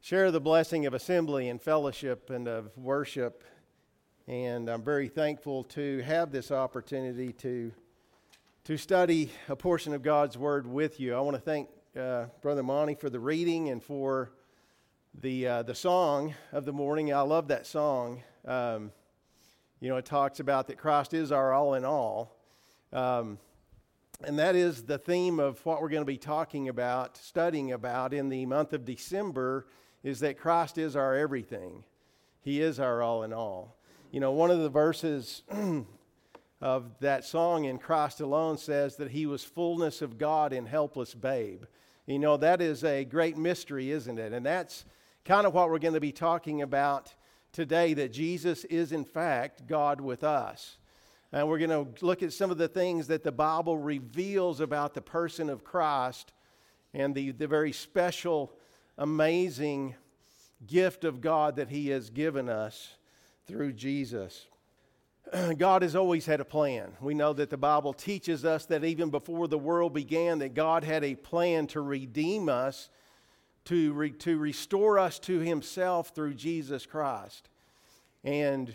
share the blessing of assembly and fellowship and of worship. And I'm very thankful to have this opportunity to, to study a portion of God's Word with you. I want to thank uh, Brother Monty for the reading and for the, uh, the song of the morning. I love that song. Um, you know, it talks about that Christ is our all in all. Um, and that is the theme of what we're going to be talking about, studying about in the month of December, is that Christ is our everything. He is our all in all. You know, one of the verses of that song in Christ alone says that he was fullness of God in helpless babe. You know, that is a great mystery, isn't it? And that's kind of what we're going to be talking about today that Jesus is, in fact, God with us. And we're going to look at some of the things that the Bible reveals about the person of Christ and the, the very special, amazing gift of God that He has given us through Jesus. God has always had a plan. We know that the Bible teaches us that even before the world began, that God had a plan to redeem us, to, re, to restore us to Himself through Jesus Christ. And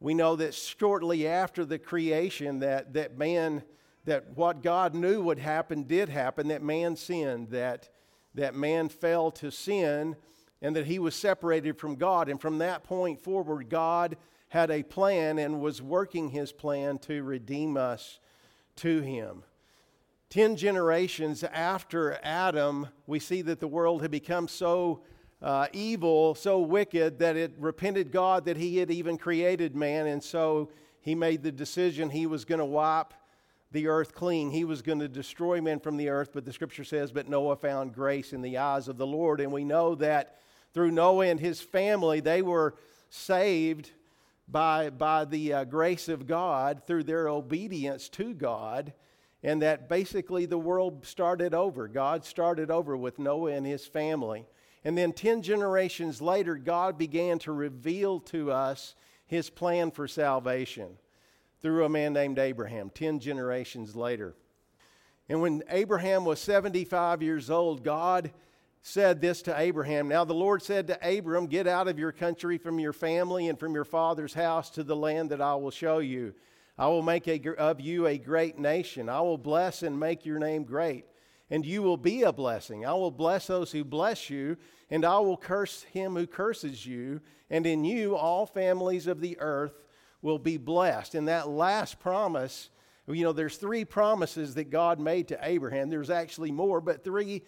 we know that shortly after the creation that, that man that what god knew would happen did happen that man sinned that, that man fell to sin and that he was separated from god and from that point forward god had a plan and was working his plan to redeem us to him ten generations after adam we see that the world had become so uh, evil, so wicked that it repented God that he had even created man. And so he made the decision he was going to wipe the earth clean. He was going to destroy men from the earth. But the scripture says, But Noah found grace in the eyes of the Lord. And we know that through Noah and his family, they were saved by, by the uh, grace of God through their obedience to God. And that basically the world started over. God started over with Noah and his family. And then 10 generations later, God began to reveal to us his plan for salvation through a man named Abraham, 10 generations later. And when Abraham was 75 years old, God said this to Abraham. Now, the Lord said to Abram, Get out of your country, from your family, and from your father's house to the land that I will show you. I will make a, of you a great nation. I will bless and make your name great and you will be a blessing. I will bless those who bless you, and I will curse him who curses you, and in you all families of the earth will be blessed. And that last promise, you know, there's three promises that God made to Abraham. There's actually more, but three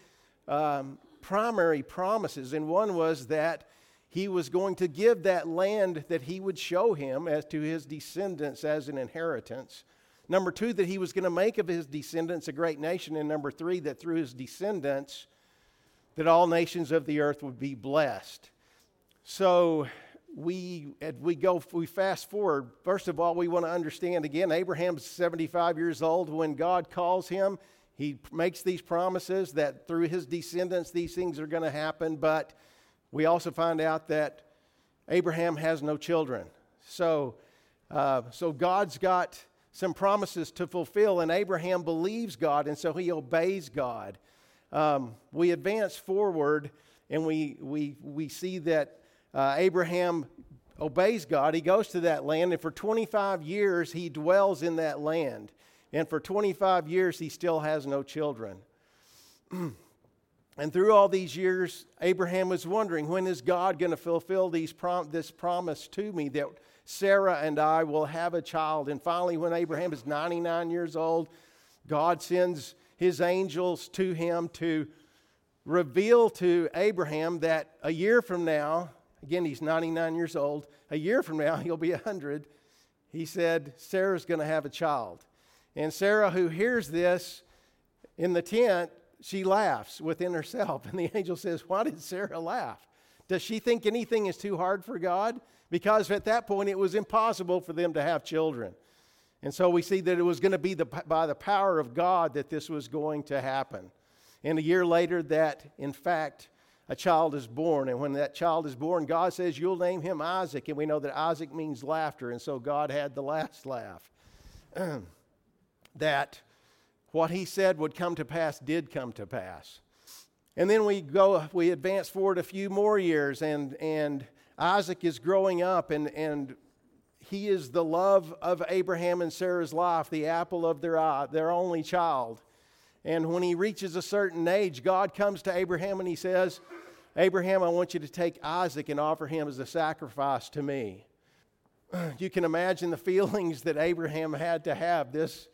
um, primary promises. And one was that he was going to give that land that he would show him as to his descendants as an inheritance. Number two, that he was going to make of his descendants a great nation. And number three, that through his descendants, that all nations of the earth would be blessed. So we, as we go, we fast forward. First of all, we want to understand again, Abraham's 75 years old. When God calls him, he makes these promises that through his descendants, these things are going to happen. But we also find out that Abraham has no children. So, uh, so God's got some promises to fulfill, and Abraham believes God, and so he obeys God. Um, we advance forward, and we, we, we see that uh, Abraham obeys God. He goes to that land, and for 25 years, he dwells in that land. And for 25 years, he still has no children. and through all these years, Abraham was wondering when is God going to fulfill prom- this promise to me that Sarah and I will have a child. And finally, when Abraham is 99 years old, God sends his angels to him to reveal to Abraham that a year from now, again, he's 99 years old, a year from now, he'll be 100. He said, Sarah's going to have a child. And Sarah, who hears this in the tent, she laughs within herself. And the angel says, Why did Sarah laugh? Does she think anything is too hard for God? because at that point it was impossible for them to have children. And so we see that it was going to be the, by the power of God that this was going to happen. And a year later, that in fact, a child is born. And when that child is born, God says, You'll name him Isaac. And we know that Isaac means laughter. And so God had the last laugh. that what he said would come to pass did come to pass. And then we go, we advance forward a few more years, and, and Isaac is growing up, and, and he is the love of Abraham and Sarah's life, the apple of their eye, their only child. And when he reaches a certain age, God comes to Abraham and he says, Abraham, I want you to take Isaac and offer him as a sacrifice to me. You can imagine the feelings that Abraham had to have. This,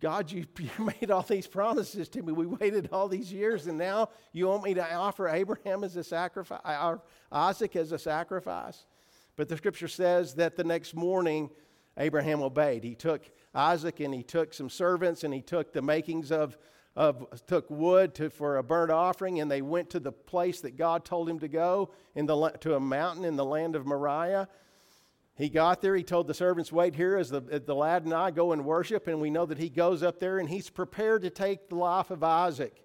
God, you, you made all these promises to me. We waited all these years, and now you want me to offer Abraham as a sacrifice, Isaac as a sacrifice? But the scripture says that the next morning, Abraham obeyed. He took Isaac and he took some servants and he took the makings of, of took wood to, for a burnt offering and they went to the place that God told him to go in the, to a mountain in the land of Moriah. He got there. He told the servants, Wait here as the, the lad and I go and worship. And we know that he goes up there and he's prepared to take the life of Isaac.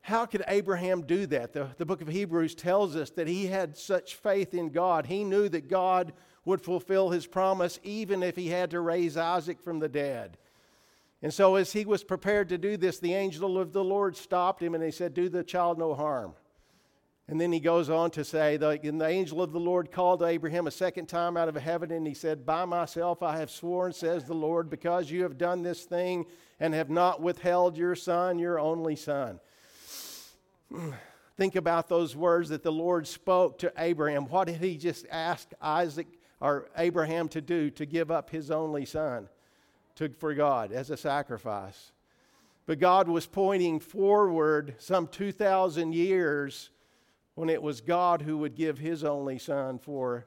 How could Abraham do that? The, the book of Hebrews tells us that he had such faith in God. He knew that God would fulfill his promise even if he had to raise Isaac from the dead. And so, as he was prepared to do this, the angel of the Lord stopped him and he said, Do the child no harm. And then he goes on to say, the, and the angel of the Lord called Abraham a second time out of heaven, and he said, By myself I have sworn, says the Lord, because you have done this thing and have not withheld your son, your only son. Think about those words that the Lord spoke to Abraham. What did he just ask Isaac or Abraham to do to give up his only son to, for God as a sacrifice? But God was pointing forward some 2,000 years when it was God who would give his only son for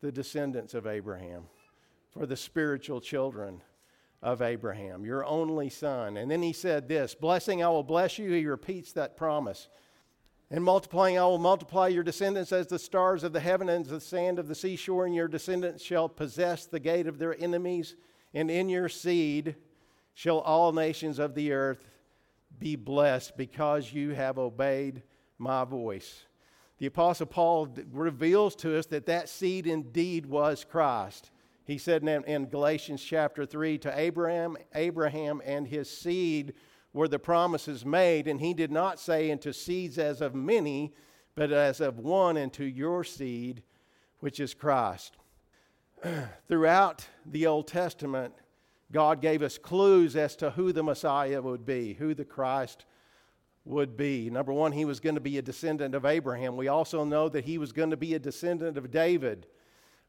the descendants of Abraham, for the spiritual children of Abraham, your only son. And then he said this Blessing, I will bless you. He repeats that promise. And multiplying, I will multiply your descendants as the stars of the heaven and as the sand of the seashore, and your descendants shall possess the gate of their enemies, and in your seed shall all nations of the earth be blessed because you have obeyed my voice the Apostle Paul reveals to us that that seed indeed was Christ. He said in, in Galatians chapter 3 to Abraham, Abraham and his seed were the promises made, and he did not say into seeds as of many, but as of one, into your seed, which is Christ. Throughout the Old Testament, God gave us clues as to who the Messiah would be, who the Christ would be. Number one, he was going to be a descendant of Abraham. We also know that he was going to be a descendant of David,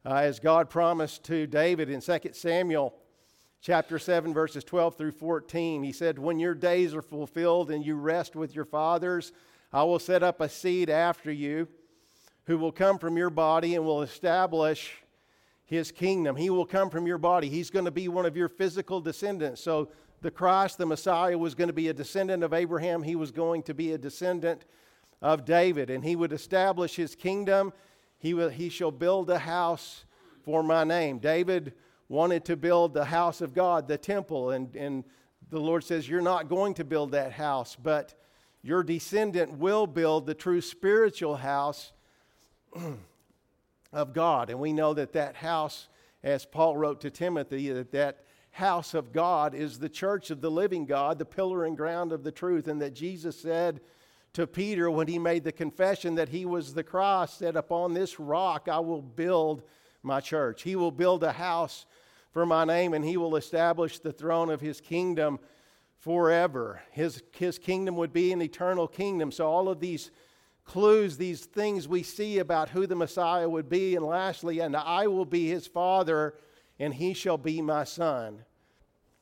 uh, as God promised to David in 2 Samuel chapter 7, verses 12 through 14. He said, When your days are fulfilled and you rest with your fathers, I will set up a seed after you who will come from your body and will establish his kingdom. He will come from your body. He's going to be one of your physical descendants. So the Christ, the Messiah, was going to be a descendant of Abraham. He was going to be a descendant of David, and he would establish his kingdom. He, will, he shall build a house for my name. David wanted to build the house of God, the temple, and, and the Lord says, You're not going to build that house, but your descendant will build the true spiritual house of God. And we know that that house, as Paul wrote to Timothy, that that house of God is the church of the living God, the pillar and ground of the truth, and that Jesus said to Peter when he made the confession that he was the Christ, that Upon this rock I will build my church. He will build a house for my name, and he will establish the throne of his kingdom forever. His, his kingdom would be an eternal kingdom. So, all of these clues, these things we see about who the Messiah would be, and lastly, and I will be his father and he shall be my son.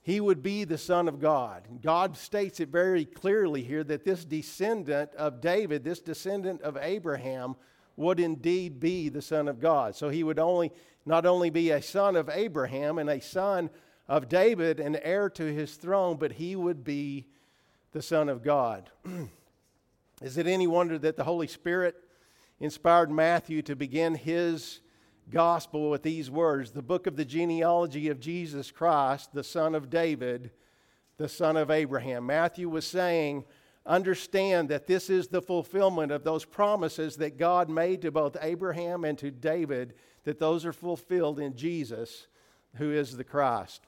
He would be the Son of God. God states it very clearly here that this descendant of David, this descendant of Abraham, would indeed be the Son of God. So he would only not only be a son of Abraham and a son of David, and heir to his throne, but he would be the Son of God. Is it any wonder that the Holy Spirit inspired Matthew to begin his gospel with these words the book of the genealogy of Jesus Christ, the son of David, the son of Abraham. Matthew was saying, Understand that this is the fulfillment of those promises that God made to both Abraham and to David, that those are fulfilled in Jesus, who is the Christ.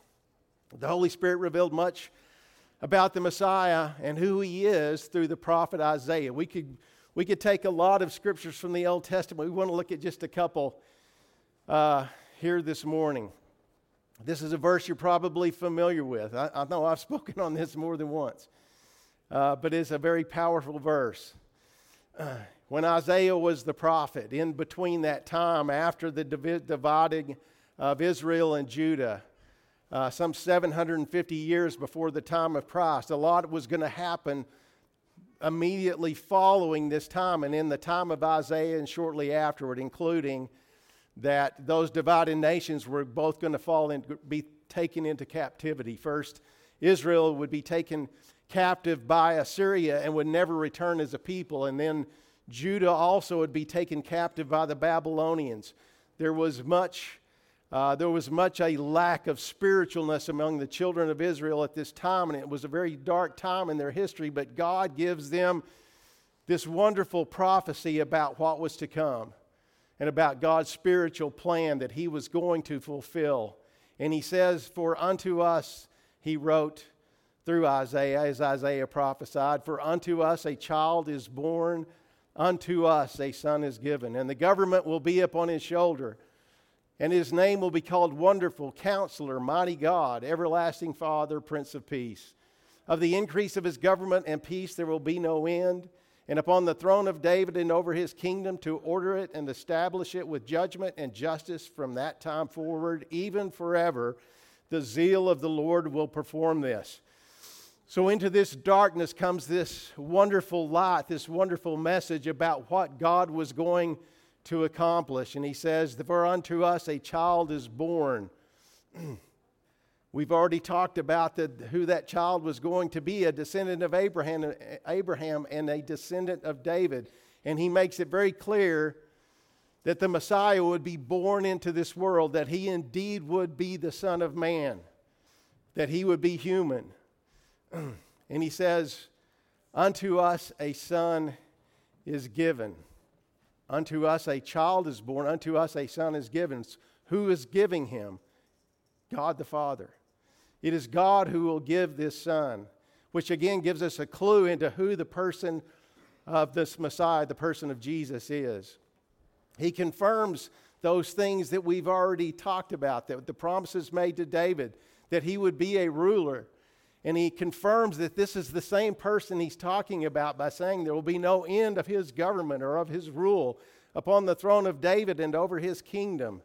The Holy Spirit revealed much about the Messiah and who he is through the prophet Isaiah. We could, we could take a lot of scriptures from the Old Testament. We want to look at just a couple uh, here this morning. This is a verse you're probably familiar with. I, I know I've spoken on this more than once, uh, but it's a very powerful verse. Uh, when Isaiah was the prophet, in between that time after the dividing of Israel and Judah, uh, some 750 years before the time of Christ. A lot was going to happen immediately following this time and in the time of Isaiah and shortly afterward, including that those divided nations were both going to fall and be taken into captivity. First, Israel would be taken captive by Assyria and would never return as a people, and then Judah also would be taken captive by the Babylonians. There was much uh, there was much a lack of spiritualness among the children of Israel at this time, and it was a very dark time in their history. But God gives them this wonderful prophecy about what was to come and about God's spiritual plan that He was going to fulfill. And He says, For unto us, He wrote through Isaiah, as Isaiah prophesied, For unto us a child is born, unto us a son is given, and the government will be upon His shoulder and his name will be called Wonderful, Counselor, Mighty God, Everlasting Father, Prince of Peace. Of the increase of his government and peace there will be no end. And upon the throne of David and over his kingdom to order it and establish it with judgment and justice from that time forward, even forever, the zeal of the Lord will perform this. So, into this darkness comes this wonderful light, this wonderful message about what God was going to accomplish. And he says, For unto us a child is born. We've already talked about the, who that child was going to be a descendant of Abraham, Abraham and a descendant of David. And he makes it very clear that the Messiah would be born into this world, that he indeed would be the Son of Man, that he would be human. and he says, Unto us a son is given. Unto us a child is born, unto us a son is given. Who is giving him? God the Father. It is God who will give this son, which again gives us a clue into who the person of this Messiah, the person of Jesus, is. He confirms those things that we've already talked about, that the promises made to David, that he would be a ruler, and he confirms that this is the same person he's talking about by saying there will be no end of his government or of his rule upon the throne of David and over his kingdom.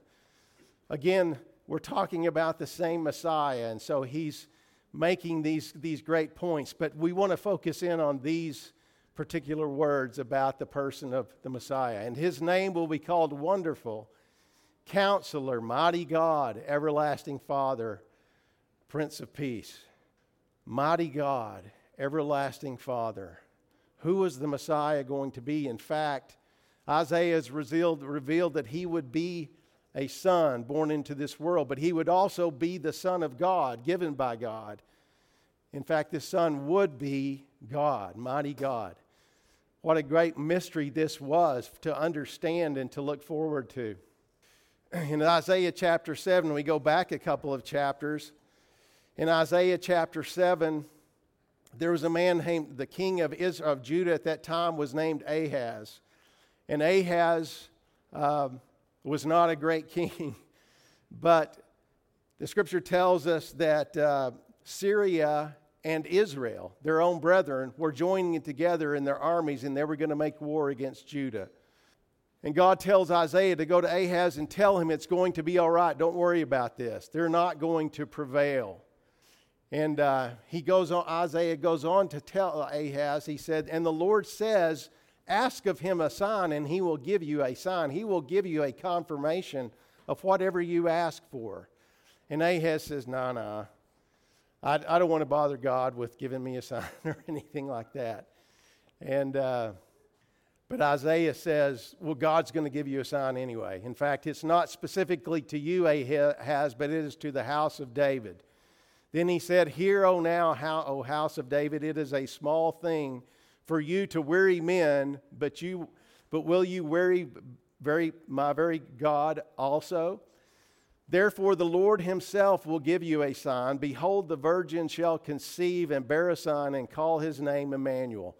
Again, we're talking about the same Messiah, and so he's making these, these great points. But we want to focus in on these particular words about the person of the Messiah. And his name will be called Wonderful, Counselor, Mighty God, Everlasting Father, Prince of Peace. Mighty God, everlasting Father. Who was the Messiah going to be? In fact, Isaiah has revealed, revealed that he would be a son born into this world, but he would also be the Son of God, given by God. In fact, this Son would be God, mighty God. What a great mystery this was to understand and to look forward to. In Isaiah chapter 7, we go back a couple of chapters. In Isaiah chapter 7, there was a man named the king of, Israel, of Judah at that time was named Ahaz. And Ahaz um, was not a great king, but the scripture tells us that uh, Syria and Israel, their own brethren, were joining together in their armies and they were going to make war against Judah. And God tells Isaiah to go to Ahaz and tell him it's going to be all right. Don't worry about this. They're not going to prevail. And uh, he goes on, Isaiah goes on to tell Ahaz, he said, And the Lord says, Ask of him a sign, and he will give you a sign. He will give you a confirmation of whatever you ask for. And Ahaz says, No, no. I, I don't want to bother God with giving me a sign or anything like that. And, uh, but Isaiah says, Well, God's going to give you a sign anyway. In fact, it's not specifically to you, Ahaz, but it is to the house of David. Then he said, Hear, O now, how, O house of David, it is a small thing for you to weary men, but you but will you weary very my very God also? Therefore, the Lord himself will give you a sign. Behold, the virgin shall conceive and bear a son and call his name Emmanuel.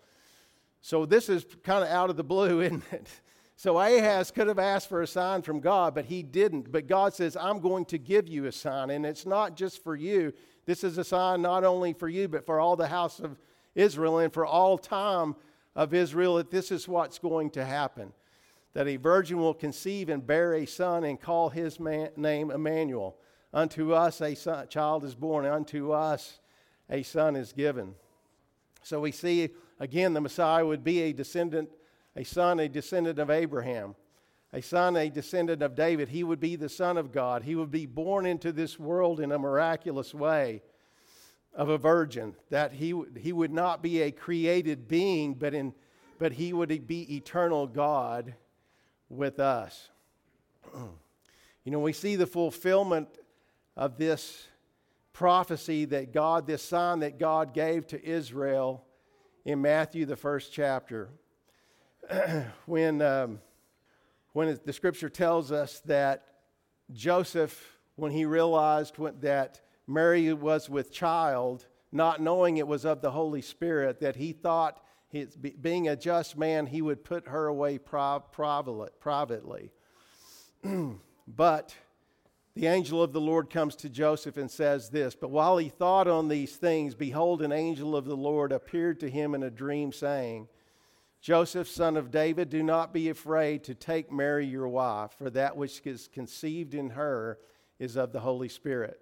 So, this is kind of out of the blue, isn't it? So, Ahaz could have asked for a sign from God, but he didn't. But God says, I'm going to give you a sign. And it's not just for you. This is a sign not only for you, but for all the house of Israel and for all time of Israel that this is what's going to happen that a virgin will conceive and bear a son and call his man, name Emmanuel. Unto us a son, child is born, unto us a son is given. So we see again the Messiah would be a descendant, a son, a descendant of Abraham, a son, a descendant of David. He would be the Son of God. He would be born into this world in a miraculous way of a virgin, that he, he would not be a created being, but, in, but he would be eternal God with us. you know, we see the fulfillment of this prophecy that God, this sign that God gave to Israel in Matthew, the first chapter. when, um, when the scripture tells us that Joseph, when he realized that Mary was with child, not knowing it was of the Holy Spirit, that he thought He's, being a just man, he would put her away privately. but the angel of the Lord comes to Joseph and says this But while he thought on these things, behold, an angel of the Lord appeared to him in a dream, saying, Joseph, son of David, do not be afraid to take Mary your wife, for that which is conceived in her is of the Holy Spirit.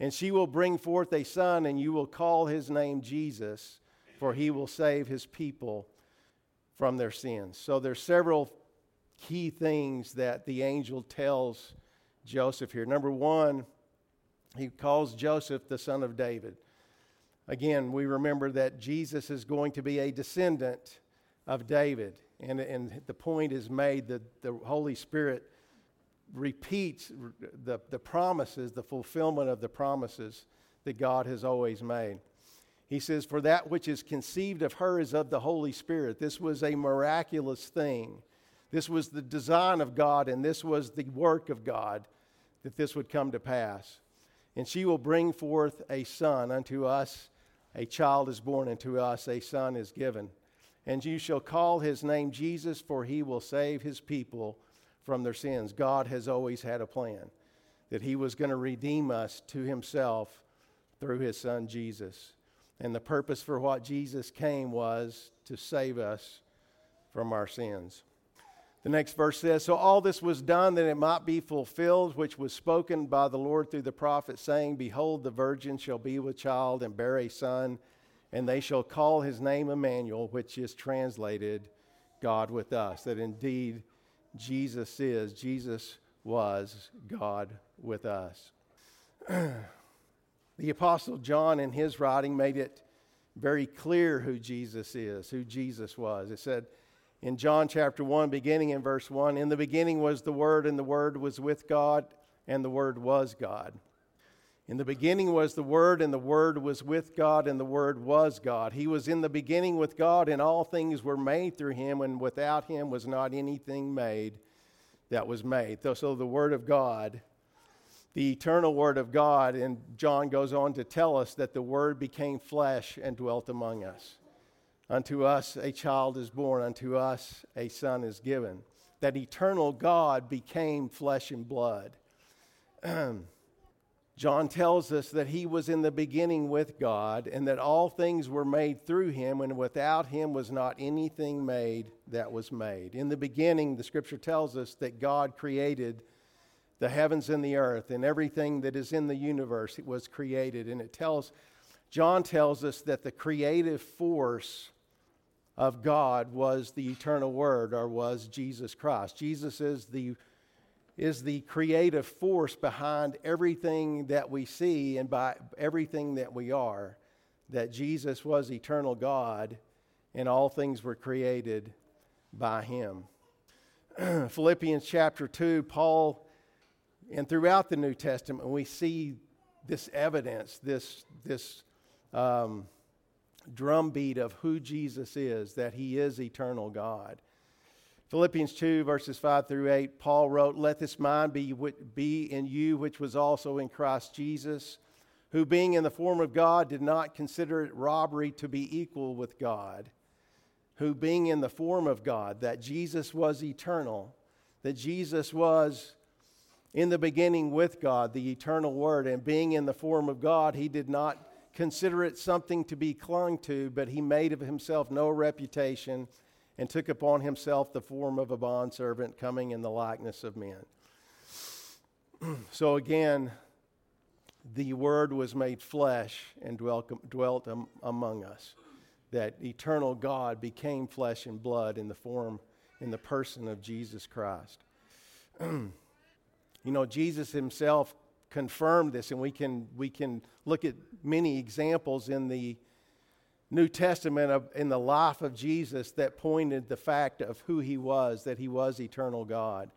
And she will bring forth a son, and you will call his name Jesus for he will save his people from their sins. So there's several key things that the angel tells Joseph here. Number one, he calls Joseph the son of David. Again, we remember that Jesus is going to be a descendant of David. And, and the point is made that the Holy Spirit repeats the, the promises, the fulfillment of the promises that God has always made. He says, For that which is conceived of her is of the Holy Spirit. This was a miraculous thing. This was the design of God, and this was the work of God that this would come to pass. And she will bring forth a son unto us, a child is born unto us, a son is given. And you shall call his name Jesus, for he will save his people from their sins. God has always had a plan that he was going to redeem us to himself through his son Jesus. And the purpose for what Jesus came was to save us from our sins. The next verse says So all this was done that it might be fulfilled, which was spoken by the Lord through the prophet, saying, Behold, the virgin shall be with child and bear a son, and they shall call his name Emmanuel, which is translated God with us. That indeed Jesus is, Jesus was God with us. The Apostle John, in his writing, made it very clear who Jesus is, who Jesus was. It said in John chapter 1, beginning in verse 1 In the beginning was the Word, and the Word was with God, and the Word was God. In the beginning was the Word, and the Word was with God, and the Word was God. He was in the beginning with God, and all things were made through him, and without him was not anything made that was made. So the Word of God the eternal Word of God. And John goes on to tell us that the Word became flesh and dwelt among us. Unto us a child is born, unto us a son is given. That eternal God became flesh and blood. John tells us that he was in the beginning with God and that all things were made through him, and without him was not anything made that was made. In the beginning, the scripture tells us that God created the heavens and the earth and everything that is in the universe was created. And it tells, John tells us that the creative force of God was the eternal word or was Jesus Christ. Jesus is the is the creative force behind everything that we see and by everything that we are. That Jesus was eternal God and all things were created by him. Philippians chapter 2, Paul and throughout the New Testament, we see this evidence, this, this um, drumbeat of who Jesus is, that he is eternal God. Philippians 2, verses 5 through 8, Paul wrote, Let this mind be, be in you, which was also in Christ Jesus, who being in the form of God did not consider it robbery to be equal with God, who being in the form of God, that Jesus was eternal, that Jesus was in the beginning with God, the eternal Word, and being in the form of God, he did not consider it something to be clung to, but he made of himself no reputation and took upon himself the form of a bondservant, coming in the likeness of men. so again, the Word was made flesh and dwelt, dwelt um, among us. That eternal God became flesh and blood in the form, in the person of Jesus Christ. you know, Jesus himself confirmed this, and we can, we can look at many examples in the New Testament of, in the life of Jesus that pointed the fact of who he was, that he was eternal God.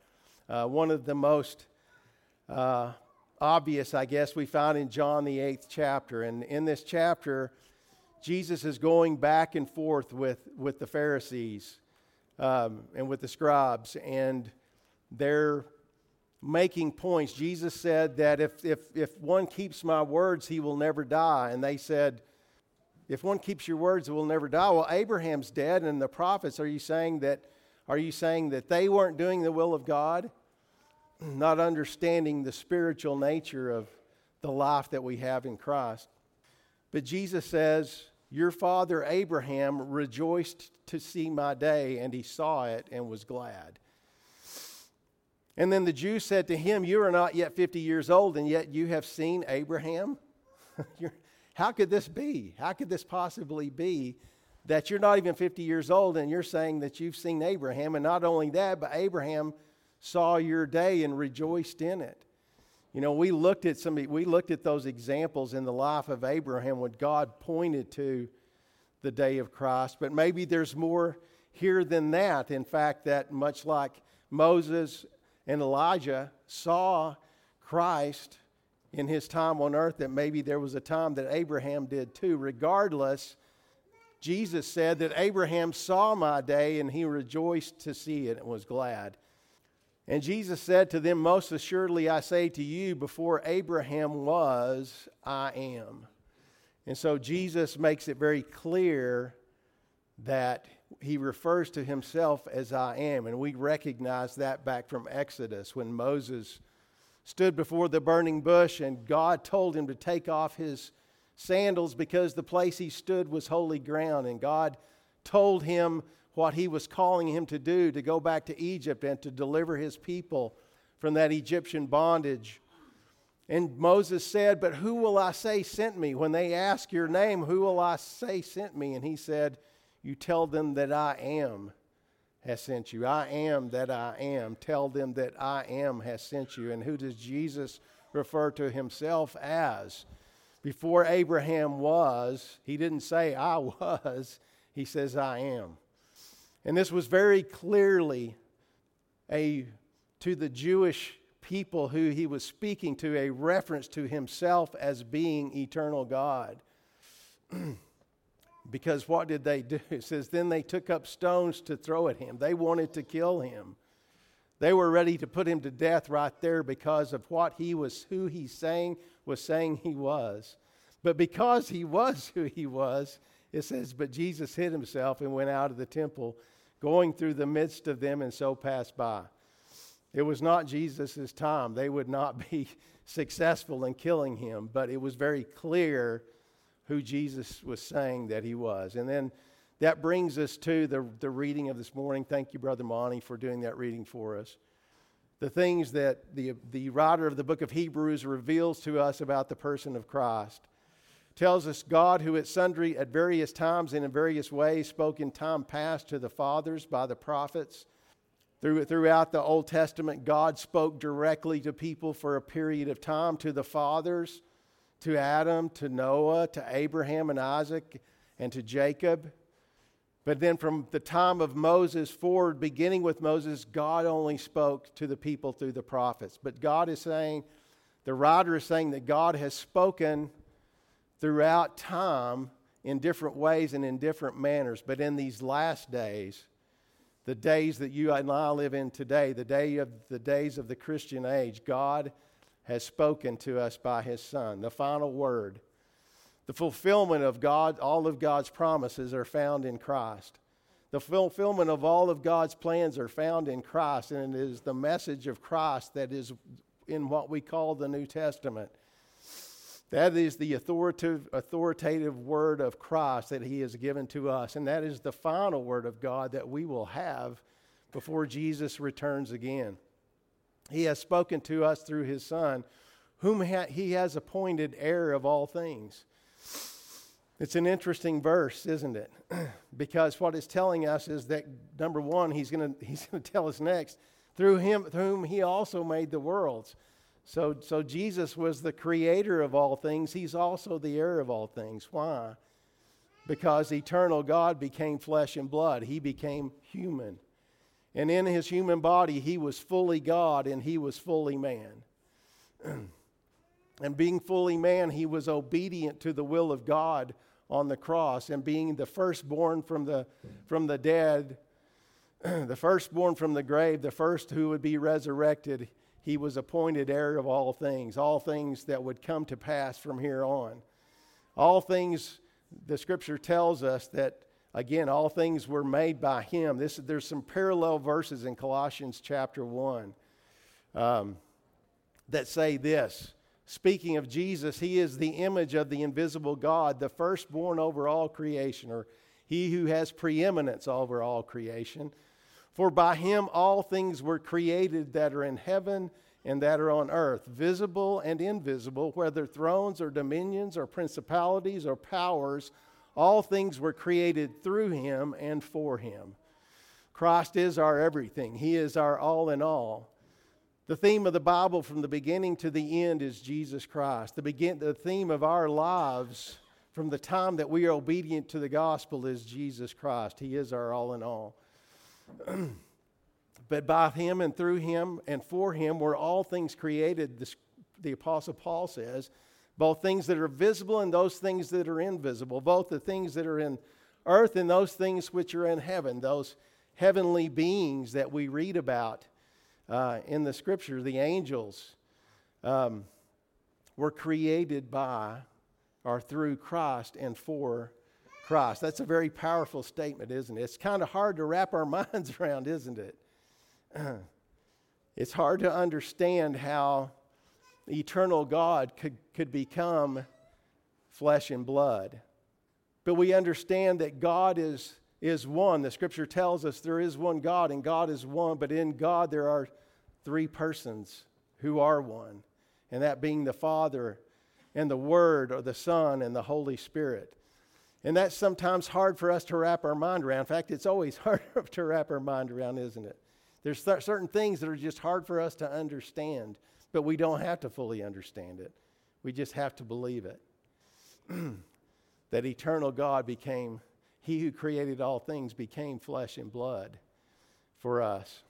Uh, one of the most uh, obvious, I guess, we found in John, the eighth chapter. And in this chapter, Jesus is going back and forth with, with the Pharisees um, and with the scribes, and they're making points. Jesus said that if, if, if one keeps my words, he will never die. And they said, if one keeps your words, will never die. Well, Abraham's dead, and the prophets. Are you saying that? Are you saying that they weren't doing the will of God, not understanding the spiritual nature of the life that we have in Christ? But Jesus says, "Your father Abraham rejoiced to see my day, and he saw it and was glad." And then the Jews said to him, You are not yet 50 years old, and yet you have seen Abraham? How could this be? How could this possibly be that you're not even 50 years old and you're saying that you've seen Abraham? And not only that, but Abraham saw your day and rejoiced in it. You know, we looked at some we looked at those examples in the life of Abraham when God pointed to the day of Christ, but maybe there's more here than that. In fact, that much like Moses and Elijah saw Christ in his time on earth that maybe there was a time that Abraham did too. Regardless, Jesus said that Abraham saw my day and he rejoiced to see it and was glad. And Jesus said to them, Most assuredly I say to you, before Abraham was, I am. And so Jesus makes it very clear that he refers to himself as I am. And we recognize that back from Exodus when Moses stood before the burning bush, and God told him to take off his sandals because the place he stood was holy ground. And God told him what he was calling him to do to go back to Egypt and to deliver his people from that Egyptian bondage. And Moses said, But who will I say sent me? When they ask your name, who will I say sent me? And he said, You tell them that I am has sent you. I am that I am. Tell them that I am has sent you. And who does Jesus refer to himself as? Before Abraham was, he didn't say I was, he says I am. And this was very clearly a to the Jewish people who he was speaking to a reference to himself as being eternal God. Because what did they do? It says, Then they took up stones to throw at him. They wanted to kill him. They were ready to put him to death right there because of what he was, who he saying was saying he was. But because he was who he was, it says, But Jesus hid himself and went out of the temple, going through the midst of them, and so passed by. It was not Jesus' time. They would not be successful in killing him, but it was very clear who Jesus was saying that he was. And then that brings us to the, the reading of this morning. Thank you, Brother Monty, for doing that reading for us. The things that the, the writer of the book of Hebrews reveals to us about the person of Christ tells us God, who at sundry, at various times and in various ways, spoke in time past to the fathers by the prophets. Through, throughout the Old Testament, God spoke directly to people for a period of time, to the fathers to Adam, to Noah, to Abraham and Isaac, and to Jacob. But then from the time of Moses forward, beginning with Moses, God only spoke to the people through the prophets. But God is saying, the writer is saying that God has spoken throughout time in different ways and in different manners. But in these last days, the days that you and I live in today, the day of the days of the Christian age, God has spoken to us by his son, the final word. The fulfillment of God, all of God's promises are found in Christ. The fulfillment of all of God's plans are found in Christ, and it is the message of Christ that is in what we call the New Testament. That is the authoritative, authoritative word of Christ that He has given to us. And that is the final word of God that we will have before Jesus returns again. He has spoken to us through His Son, whom He has appointed heir of all things. It's an interesting verse, isn't it? because what it's telling us is that, number one, He's going he's gonna tell us next, through Him, through whom He also made the worlds. So, so Jesus was the creator of all things. He's also the heir of all things. Why? Because eternal God became flesh and blood. He became human. And in his human body, he was fully God and he was fully man. and being fully man, he was obedient to the will of God on the cross. And being the firstborn from the, from the dead, the firstborn from the grave, the first who would be resurrected, he was appointed heir of all things, all things that would come to pass from here on. All things, the scripture tells us that, again, all things were made by him. This, there's some parallel verses in Colossians chapter 1 um, that say this. Speaking of Jesus, he is the image of the invisible God, the firstborn over all creation, or he who has preeminence over all creation. For by him all things were created that are in heaven and that are on earth, visible and invisible, whether thrones or dominions or principalities or powers, all things were created through him and for him. Christ is our everything, he is our all in all. The theme of the Bible from the beginning to the end is Jesus Christ. The, begin, the theme of our lives from the time that we are obedient to the gospel is Jesus Christ. He is our all in all. but by him and through him and for him were all things created, the, the Apostle Paul says, both things that are visible and those things that are invisible, both the things that are in earth and those things which are in heaven, those heavenly beings that we read about uh, in the scripture, the angels, um, were created by or through Christ and for Christ. That's a very powerful statement, isn't it? It's kind of hard to wrap our minds around, isn't it? it's hard to understand how eternal God could, could become flesh and blood. But we understand that God is, is one. The scripture tells us there is one God, and God is one, but in God there are three persons who are one, and that being the Father, and the Word, or the Son, and the Holy Spirit. And that's sometimes hard for us to wrap our mind around. In fact, it's always hard to wrap our mind around, isn't it? There's th- certain things that are just hard for us to understand, but we don't have to fully understand it. We just have to believe it. that eternal God became, He who created all things became flesh and blood for us.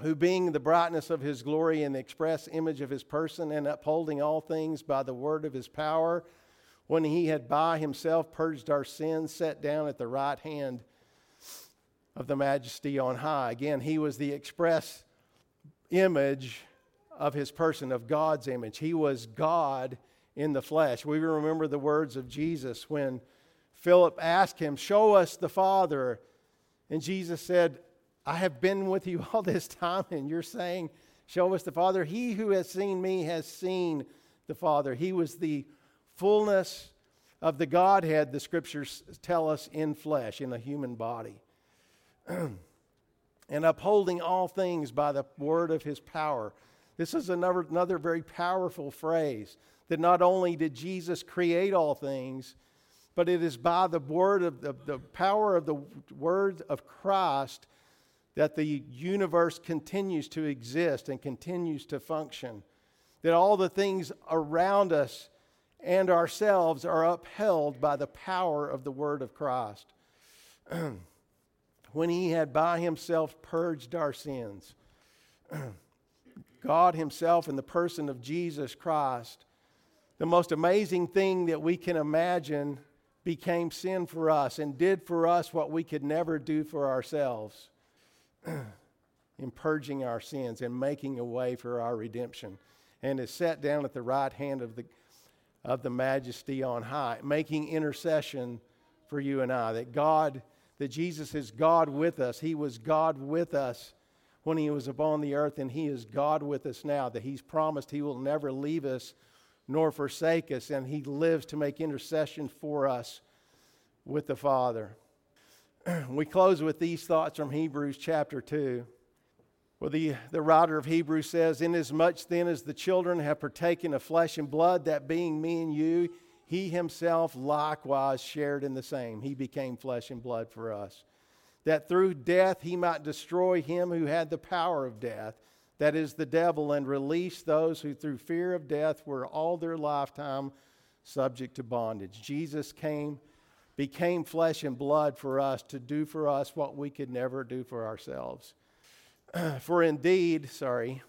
Who, being the brightness of His glory and the express image of His person, and upholding all things by the word of His power, when he had by himself purged our sins, sat down at the right hand of the majesty on high. Again, he was the express image of his person, of God's image. He was God in the flesh. We remember the words of Jesus when Philip asked him, Show us the Father. And Jesus said, I have been with you all this time, and you're saying, Show us the Father. He who has seen me has seen the Father. He was the fullness of the Godhead, the scriptures tell us, in flesh, in a human body. and upholding all things by the word of his power. This is another, another very powerful phrase that not only did Jesus create all things, but it is by the word of the, the power of the word of Christ that the universe continues to exist and continues to function. That all the things around us and ourselves are upheld by the power of the word of Christ. when he had by himself purged our sins, God himself in the person of Jesus Christ, the most amazing thing that we can imagine became sin for us and did for us what we could never do for ourselves. in purging our sins and making a way for our redemption, and is set down at the right hand of the, of the majesty on high, making intercession for you and I. That God, that Jesus is God with us. He was God with us when he was upon the earth, and he is God with us now. That he's promised he will never leave us nor forsake us, and he lives to make intercession for us with the Father. we close with these thoughts from Hebrews chapter 2. Well, the, the writer of Hebrews says, Inasmuch then as the children have partaken of flesh and blood, that being me and you, he himself likewise shared in the same. He became flesh and blood for us. That through death he might destroy him who had the power of death, that is the devil, and release those who through fear of death were all their lifetime subject to bondage. Jesus came, became flesh and blood for us to do for us what we could never do for ourselves. for indeed, sorry,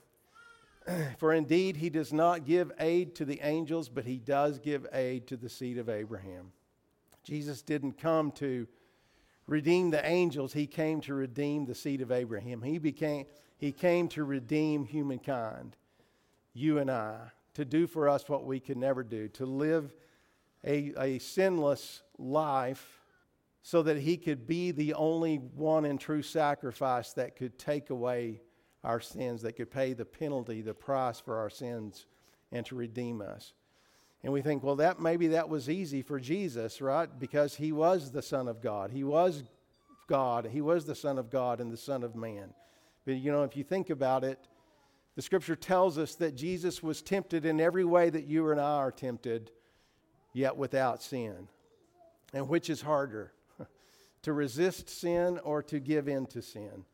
for indeed he does not give aid to the angels, but he does give aid to the seed of Abraham. Jesus didn't come to redeem the angels, he came to redeem the seed of Abraham. He became he came to redeem humankind, you and I, to do for us what we could never do, to live a, a sinless life so that he could be the only one and true sacrifice that could take away our sins, that could pay the penalty, the price for our sins, and to redeem us. And we think, well, that maybe that was easy for Jesus, right? Because he was the Son of God. He was God. He was the Son of God and the Son of Man. But you know, if you think about it, the scripture tells us that Jesus was tempted in every way that you and I are tempted, yet without sin. And which is harder? to resist sin or to give in to sin.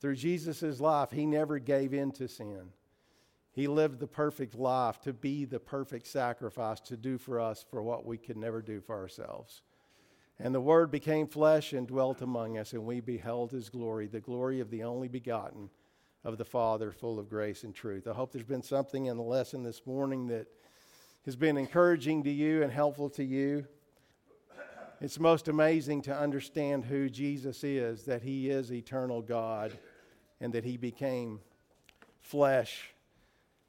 Through Jesus' life, he never gave in to sin. He lived the perfect life to be the perfect sacrifice to do for us for what we could never do for ourselves. And the Word became flesh and dwelt among us, and we beheld His glory, the glory of the only begotten of the Father, full of grace and truth. I hope there's been something in the lesson this morning that has been encouraging to you and helpful to you. It's most amazing to understand who Jesus is, that he is eternal God, and that he became flesh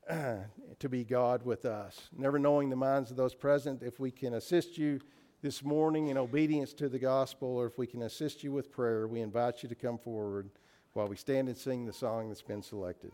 to be God with us. Never knowing the minds of those present, if we can assist you this morning in obedience to the gospel, or if we can assist you with prayer, we invite you to come forward while we stand and sing the song that's been selected.